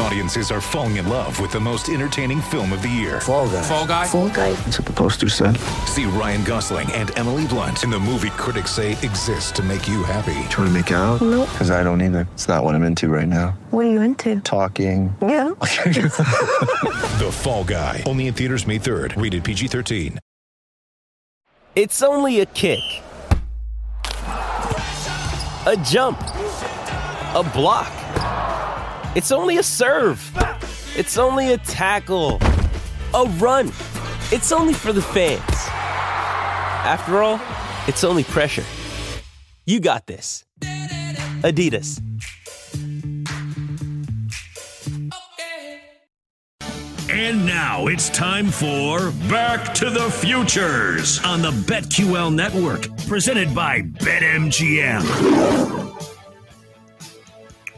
Audiences are falling in love with the most entertaining film of the year. Fall guy. Fall guy. Fall guy. That's what the poster said. See Ryan Gosling and Emily Blunt in the movie critics say exists to make you happy. Trying to make it out? Nope. Because I don't either. It's not what I'm into right now. What are you into? Talking. Yeah. The Fall Guy. Only in theaters May 3rd. Rated PG-13. It's only a kick, a jump, a block. It's only a serve. It's only a tackle, a run. It's only for the fans. After all, it's only pressure. You got this. Adidas. And now it's time for Back to the Futures on the BetQL network, presented by BetMGM.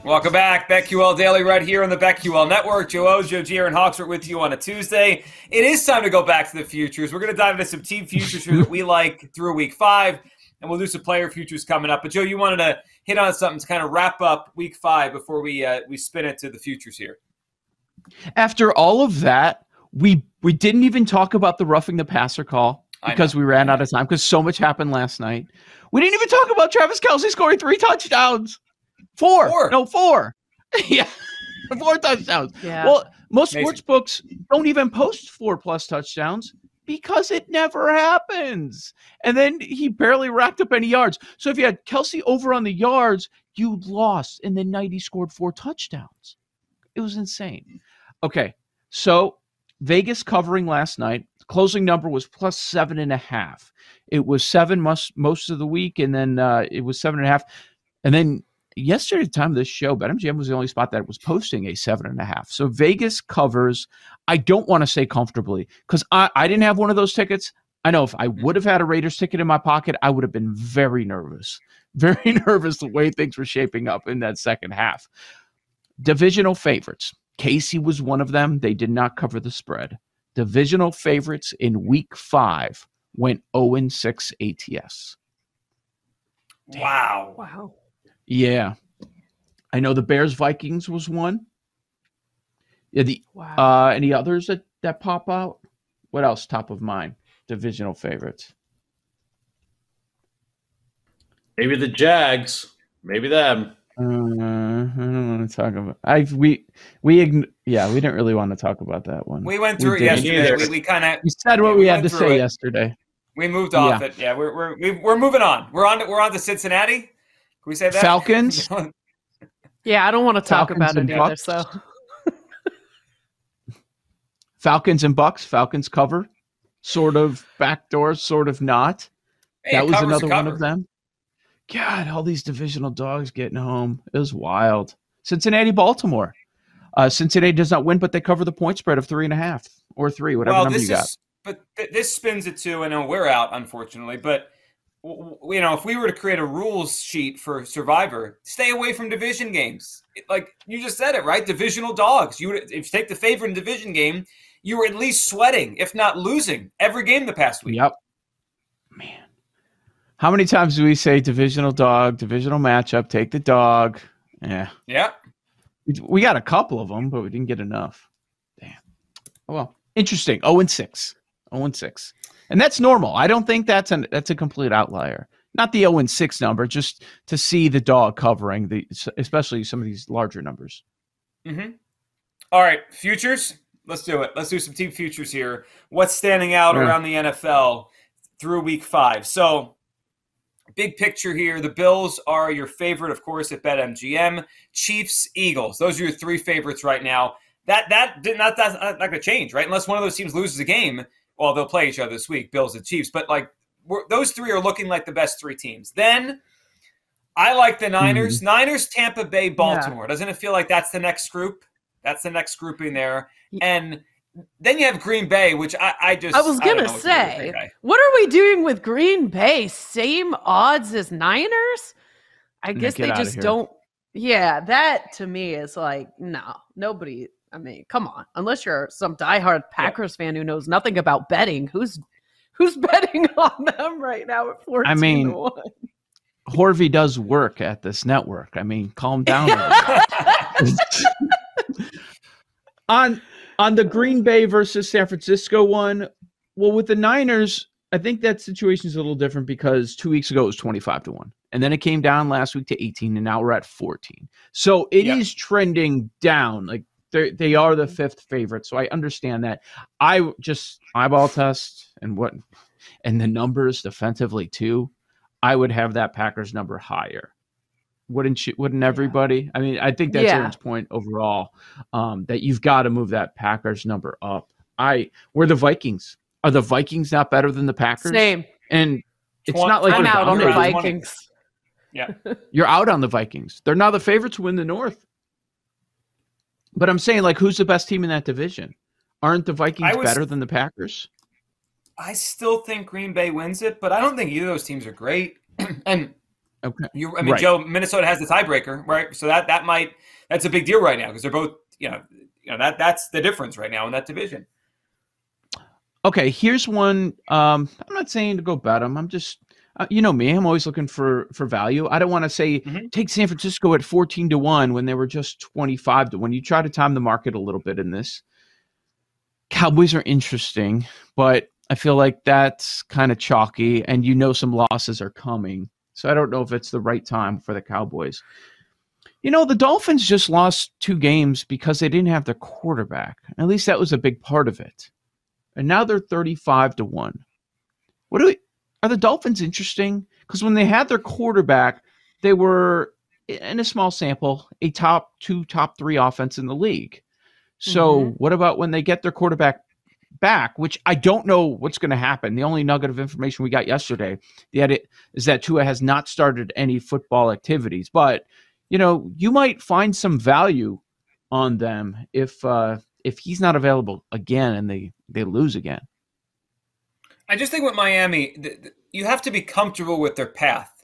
Welcome back, BetQL Daily, right here on the BetQL Network. Joe Ojo, G. Aaron Hawksworth with you on a Tuesday. It is time to go back to the futures. We're going to dive into some team futures here that we like through week five, and we'll do some player futures coming up. But Joe, you wanted to hit on something to kind of wrap up week five before we uh, we spin it to the futures here. After all of that, we we didn't even talk about the roughing the passer call because we ran out of time because so much happened last night. We didn't even talk about Travis Kelce scoring three touchdowns. Four. Four. No, four. yeah. Four touchdowns. Yeah. Well, most Amazing. sports books don't even post four plus touchdowns because it never happens. And then he barely racked up any yards. So if you had Kelce over on the yards, you lost. And then night he scored four touchdowns. It was insane. Okay. So Vegas covering last night, closing number was plus seven and a half. It was seven most most of the week, and then uh, it was seven and a half. And then yesterday, at the time of this show, BetMGM was the only spot that was posting a seven and a half. So Vegas covers. I don't want to say comfortably because I, I didn't have one of those tickets. I know if I mm. would have had a Raiders ticket in my pocket, I would have been very nervous, very nervous the way things were shaping up in that second half. Divisional favorites. KC was one of them. They did not cover the spread. Divisional favorites in week five went 0 6 ATS. Wow. Wow. Yeah. I know the Bears Vikings was one. Yeah, the Wow. uh any others that, that pop out? What else top of mind? Divisional favorites. Maybe the Jags. Maybe them. Uh, I don't want to talk about. I we we ign- yeah we didn't really want to talk about that one. We went through it yesterday. We, we kind of We said what we, we had to say it. yesterday. we moved off Yeah. it. Yeah, we're we're we- we're moving on. We're on to, we're on to Cincinnati. Can we say that? Falcons? Yeah, I don't want to talk Falcons about it either. Bucks? So Falcons and Bucks. Falcons cover, sort of backdoor, sort of not. Hey, that was another one of them. God, all these divisional dogs getting home. It was wild. Cincinnati, Baltimore. Uh, Cincinnati does not win, but they cover the point spread of three and a half or three, whatever well, number this you got. is, but th- this spins it too. I know we're out, unfortunately, but w- w- you know, if we were to create a rules sheet for Survivor, stay away from division games. Like you just said it, right? Divisional dogs. You would, if you take the favorite in division game, you were at least sweating, if not losing, every game the past week. Yep. Man. How many times do we say divisional dog, divisional matchup, take the dog? Yeah. Yeah. We, got a couple of them, but we didn't get enough. Damn. Oh well. Interesting. 0 and 6. 0 and 6. And that's normal. I don't think that's an that's a complete outlier. Not the 0 and 6 number, just to see the dog covering the especially some of these larger numbers. Mm-hmm. All right, futures. Let's do it. Let's do some team futures here. What's standing out Yeah. around the NFL through week five? So, big picture here. The Bills are your favorite, of course, at BetMGM. Chiefs, Eagles. Those are your three favorites right now. That that did not that's not going to change, right? Unless one of those teams loses a game. Well, they'll play each other this week, Bills and Chiefs. But like we're, those three are looking like the best three teams. Then I like the Niners. Mm-hmm. Niners, Tampa Bay, Baltimore. Doesn't it feel like that's the next group? That's the next grouping there. And then you have Green Bay, which I, I just I was gonna know what to do with say, Green Bay. what are we doing with Green Bay? Same odds as Niners? I Nah, guess they just don't. Yeah, that to me is like no, nobody. I mean, come on, unless you're some diehard Packers fan who knows nothing about betting, who's Who's betting on them right now at 14 I mean, to 1? Horvey does work at this network. I mean, calm down. a little bit. on on the Green Bay versus San Francisco one, well, with the Niners, I think that situation is a little different because two weeks ago it was 25 to 1. And then it came down last week to 18, and now we're at 14. So it is Yeah. trending down. Like they they are the fifth favorite. So I understand that. I just eyeball test and what and the numbers defensively too. I would have that Packers number higher. Wouldn't you? Wouldn't everybody? I mean, I think that's Yeah. Aaron's point overall. Um, that you've got to move that Packers number up. I we're the Vikings. Are the Vikings not better than the Packers? Same. And it's Twen- not like I'm we're out on the dominating. Twenty. Vikings. Yeah. You're out on the Vikings. They're now the favorites to win the North. But I'm saying, like, who's the best team in that division? Aren't the Vikings was- better than the Packers? I still think Green Bay wins it, but I don't think either of those teams are great. and Okay. you, I mean, Right. Joe, Minnesota has the tiebreaker, right? So that that might that's a big deal right now because they're both, you know, you know that that's the difference right now in that division. Okay, here's one. Um, I'm not saying to go bet them. I'm just, uh, you know me. I'm always looking for for value. I don't want to say Mhm. take San Francisco at 14 to one when they were just 25 to one. You try to time the market a little bit in this. Cowboys are interesting, but I feel like that's kind of chalky, and you know some losses are coming. So I don't know if it's the right time for the Cowboys. You know, the Dolphins just lost two games because they didn't have their quarterback. At least that was a big part of it and now they're 35 to 1 what do we are the dolphins interesting because when they had their quarterback they were in a small sample a top two top three offense in the league so Mhm. what about when they get their quarterback back which i don't know what's going to happen the only nugget of information we got yesterday the edit is that tua has not started any football activities but you know you might find some value on them if uh if he's not available again and they they lose again. I just think with Miami, th- th- you have to be comfortable with their path.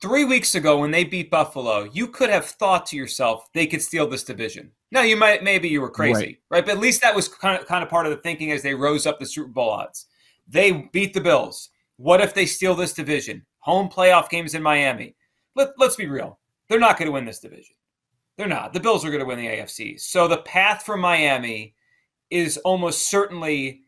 Three weeks ago, when they beat Buffalo, you could have thought to yourself they could steal this division. Now, you might maybe you were crazy, Right. right? But at least that was kind of kind of part of the thinking as they rose up the Super Bowl odds. They beat the Bills. What if they steal this division? Home playoff games in Miami. Let, let's be real. They're not going to win this division. They're not. The Bills are going to win the AFC. So the path for Miami is almost certainly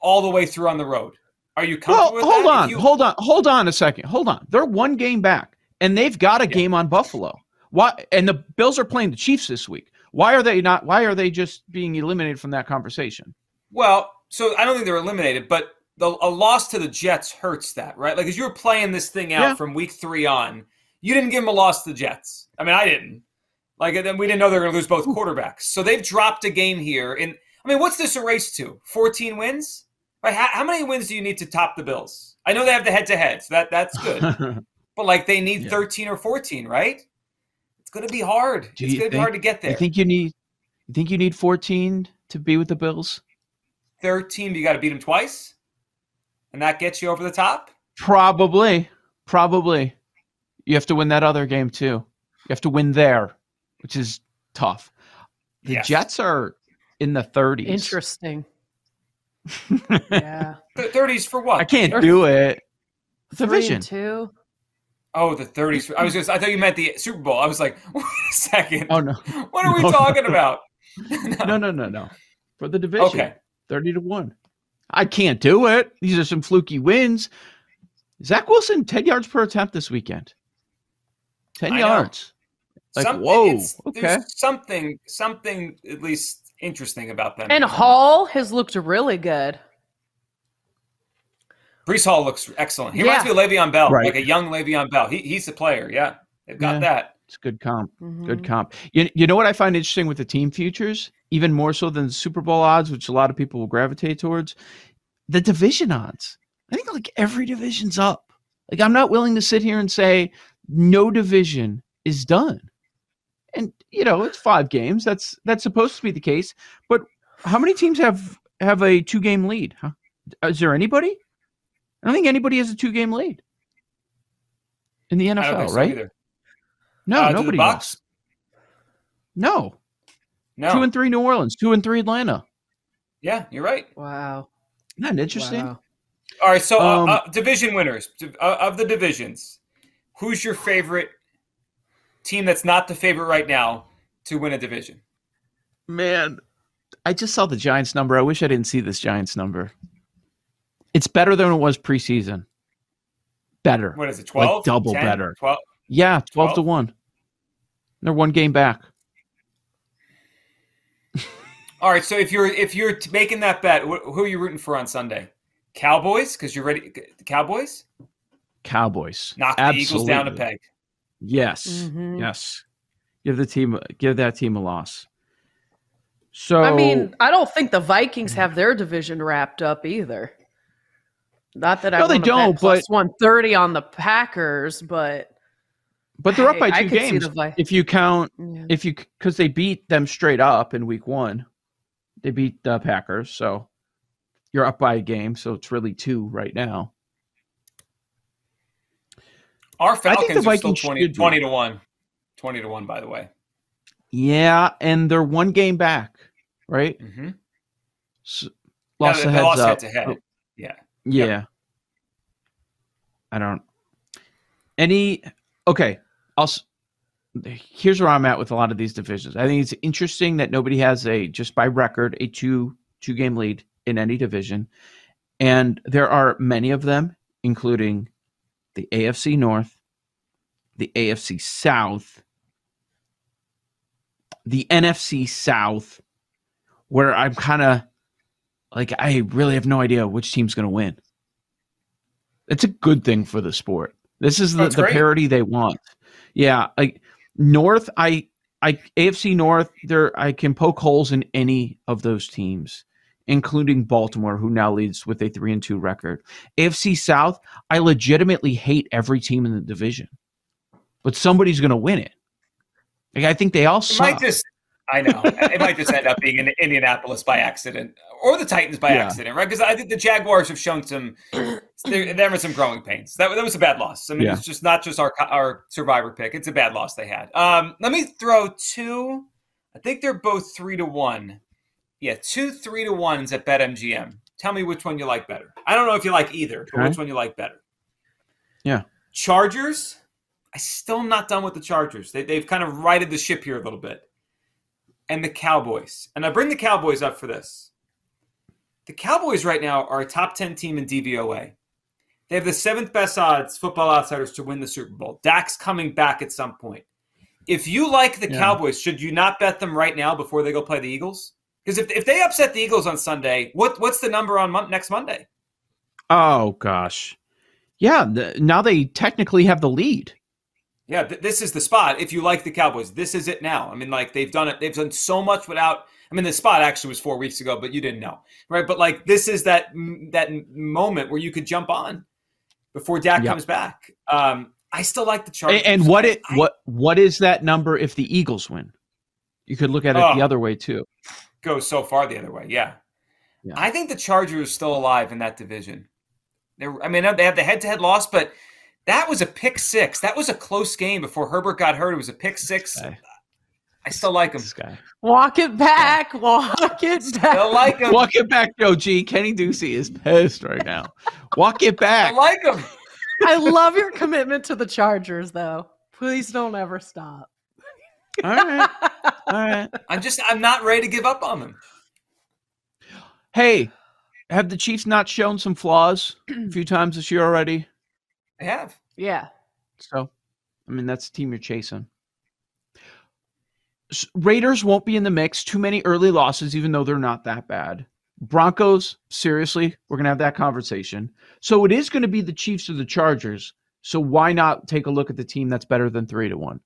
all the way through on the road. Are you Well, comfortable with hold? On, you- hold on, hold on a second. Hold on. They're one game back, and they've got a Yeah. game on Buffalo. Why? And the Bills are playing the Chiefs this week. Why are they not? Why are they just being eliminated from that conversation? Well, so I don't think they're eliminated, but the, a loss to the Jets hurts that, right? Like as you were playing this thing out Yeah. from week three on, you didn't give them a loss to the Jets. I mean, I didn't. Like, then we didn't know they were going to lose both quarterbacks. So they've dropped a game here. And I mean, what's this a race to? 14 wins? Right? How, how many wins do you need to top the Bills? I know they have the head to head, so that, that's good. but like they need Yeah. 13 or 14, right? It's going to be hard. Do it's going to be hard to get there. you think you need? You think you need 14 to be with the Bills? 13, you got to beat them twice? And that gets you over the top? Probably. Probably. You have to win that other game too. You have to win there, which is tough. The Yes. Jets are in the 30s. Interesting. Yeah. Th- 30s for what? I can't They're do it. Three Division. two. Oh, the 30s. I was just, I thought you meant the Super Bowl. I was like, wait a second. Oh no. What are we No, no, talking no. about? No, no, no, no. no. For the division. Okay. 30 to 1. I can't do it. These are some fluky wins. Zach Wilson, 10 yards per attempt this weekend. 10 I know. yards. Like, Something- whoa. Okay. There's something, something at least interesting about them. And Hall has looked really good. Breece Hall looks excellent. He reminds Yeah. me of Le'Veon Bell, Right. like a young Le'Veon Bell. He, he's the player. Yeah. They've got Yeah. that. It's a good comp. Good Mhm. comp. You, you know what I find interesting with the team futures, even more so than the Super Bowl odds, which a lot of people will gravitate towards? The division odds. I think like every division's up. Like I'm not willing to sit here and say no division is done. And you know, it's five games. That's that's supposed to be the case. But how many teams have have a two game lead? Huh? Is there anybody? I don't think anybody has a two game lead in the I don't NFL, so right? either. No, Uh, nobody Bucks? No, No. two and three New Orleans, two and three Atlanta. yeah, you're right. Wow. Isn't that interesting? Wow. All right, so uh, Um, uh, division winners uh, of the divisions. Who's your favorite team that's not the favorite right now to win a division? Man, I just saw the Giants number. I wish I didn't see this Giants number. It's better than it was preseason. Better. What is it? Like 12? double 10? better. 12? Yeah, 12 to 1. They're one game back. All right, so if you're if you're making that bet, wh- who are you rooting for on Sunday? Cowboys because you're ready. Cowboys Cowboys. knock the Eagles down a peg. Yes. Mhm. Yes. Give the team give that team a loss. So I mean, I don't think the Vikings have their division wrapped up either. Not that I No, they don't, plus but- 130 on the Packers, but but they're up by two games. If you count Yeah. if you because they beat them straight up in week one. They beat the Packers, so you're up by a game, so it's really two right now. Our think the Falcons are still 20, 20 to one. Twenty to one, by the way. Yeah, and they're one game back, right? Mm-hmm. S lost they, the heads lost up. head to head. Oh, Yeah. Yeah. I don't. Any okay? I'll. Here's where I'm at with a lot of these divisions. I think it's interesting that nobody has a just by record a two two game lead in any division, and there are many of them, including the AFC North, the AFC South, the NFC South, where I'm kind of like I really have no idea which team's going to win. It's a good thing for the sport. This is the, That's the great. parity they want. Yeah, like North, I I AFC North, there I can poke holes in any of those teams, including Baltimore, who now leads with a three and two record. AFC South, I legitimately hate every team in the division, but somebody's going to win it. Like I think they all It suck. might just. I know it might just end up being in Indianapolis by accident, or the Titans by Yeah. accident, right? Because I think the Jaguars have shown some, there, there were some growing pains. That, that was a bad loss. I mean, Yeah. it's just not just our our survivor pick; it's a bad loss they had. Um, let me throw two. I think they're both three to one. Yeah, two three to ones at BetMGM. Tell me which one you like better. I don't know if you like either, but Okay. which one you like better? Yeah. Chargers. I still am not done with the Chargers. They, they've kind of righted the ship here a little bit. And the Cowboys. And I bring the Cowboys up for this. The Cowboys right now are a top 10 team in DVOA. They have the seventh best odds, football outsiders, to win the Super Bowl. Dak's coming back at some point. If you like the Yeah. Cowboys, should you not bet them right now before they go play the Eagles? Because if, if they upset the Eagles on Sunday, what what's the number on mon- next Monday? Oh gosh, yeah. th- now they technically have the lead. Yeah, th- this is the spot. If you like the Cowboys, this is it now. I mean, like they've done it. They've done so much without. I mean, the spot actually was four weeks ago, but you didn't know, right? But like this is that that moment where you could jump on before Dak Yeah. comes back. Um, I still like the Chargers. And, what it I- what what is that number if the Eagles win? You could look at it the Oh. other way too. Goes so far the other way. Yeah. Yeah. I think the Chargers are still alive in that division. They're, I mean, they have the head-to-head loss, but that was a pick six. That was a close game before Herbert got hurt. It was a pick six. I still like him. This guy. walk it back, walk it I back. like him. Walk it back, Joe G. Kenny Ducey is pissed right now. Walk it I back. like him. I love your commitment to the Chargers, though. Please don't ever stop. All right. All right. I'm just I'm not ready to give up on them. Hey, have the Chiefs not shown some flaws a few times this year already? I have. Yeah. So, I mean, that's the team you're chasing. Raiders won't be in the mix. Too many early losses, even though they're not that bad. Broncos, seriously, we're going to have that conversation. So it is going to be the Chiefs or the Chargers. So why not take a look at the team that's better than three to one?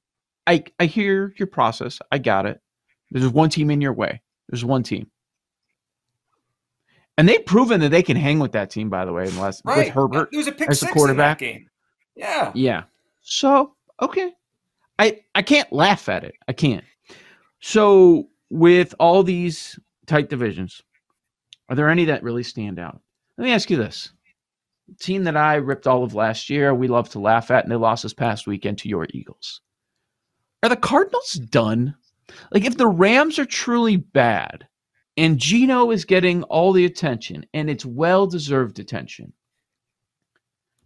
I, I hear your process. I got it. There's one team in your way. There's one team. And they've proven that they can hang with that team, by the way, unless Right. with Herbert. There was a pick as the quarterback. game. Yeah. Yeah. So, okay. I I can't laugh at it. I can't. So, with all these tight divisions, are there any that really stand out? Let me ask you this. Team that I ripped all of last year, we love to laugh at, and they lost this past weekend to your Eagles. Are the Cardinals done? Like, if the Rams are truly bad and Geno is getting all the attention and it's well deserved attention,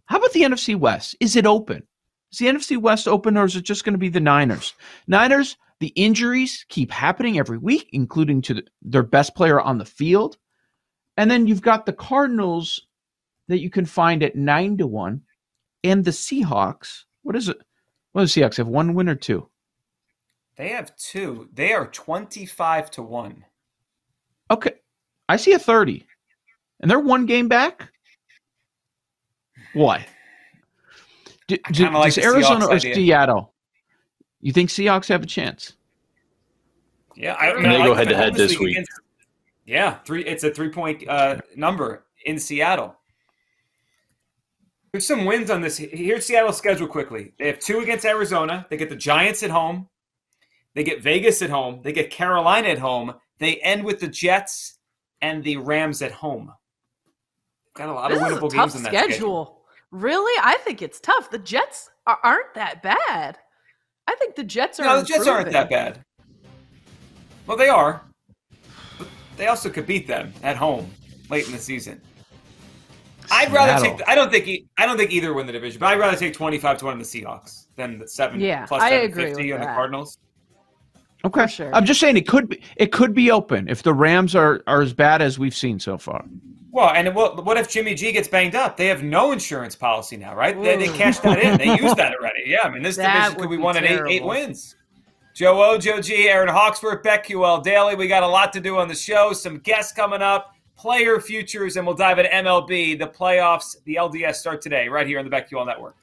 how about the NFC West? Is it open? Is the NFC West open or is it just going to be the Niners? Niners, the injuries keep happening every week, including to the, their best player on the field. And then you've got the Cardinals that you can find at nine to one, and the Seahawks. What is it? Does the Seahawks have? One win or two? They have two. They are 25 to 1. Okay. I see a 30. And they're one game back? Why? Do, do- like does Arizona Seahawks or idea. Seattle? You think Seahawks have a chance? Yeah, I, And they go like head-to-head this week. against- yeah, three. It's a three point uh, number in Seattle. There's some wins on this. Here's Seattle's schedule quickly. They have two against Arizona. They get the Giants at home. They get Vegas at home. They get Carolina at home. They end with the Jets and the Rams at home. Got a lot This of is a winnable tough games in that schedule. schedule. Really? I think it's tough. The Jets are, aren't that bad. I think the Jets are. No, the Jets aren't that bad. Well, they are. But they also could beat them at home late in the season. I'd rather Seattle. take. I don't think. e- I don't think either win the division, but I'd rather take twenty-five to one on the Seahawks than the seven Yeah, plus I seven agree fifty with on the. Cardinals. Okay. For sure. I'm just saying it could be it could be open if the Rams are, are as bad as we've seen so far. Well, and what, what if Jimmy G gets banged up? They have no insurance policy now, right? They, they Ooh. cashed that in. They used that already. Yeah, I mean, this That division could would be be won at eight, eight wins. Joe O, Joe G, Aaron Hawksworth, BetQL Daily. We got a lot to do on the show. Some guests coming up, player futures, and we'll dive into MLB. The playoffs, the LDS start today, right here on the BetQL Network.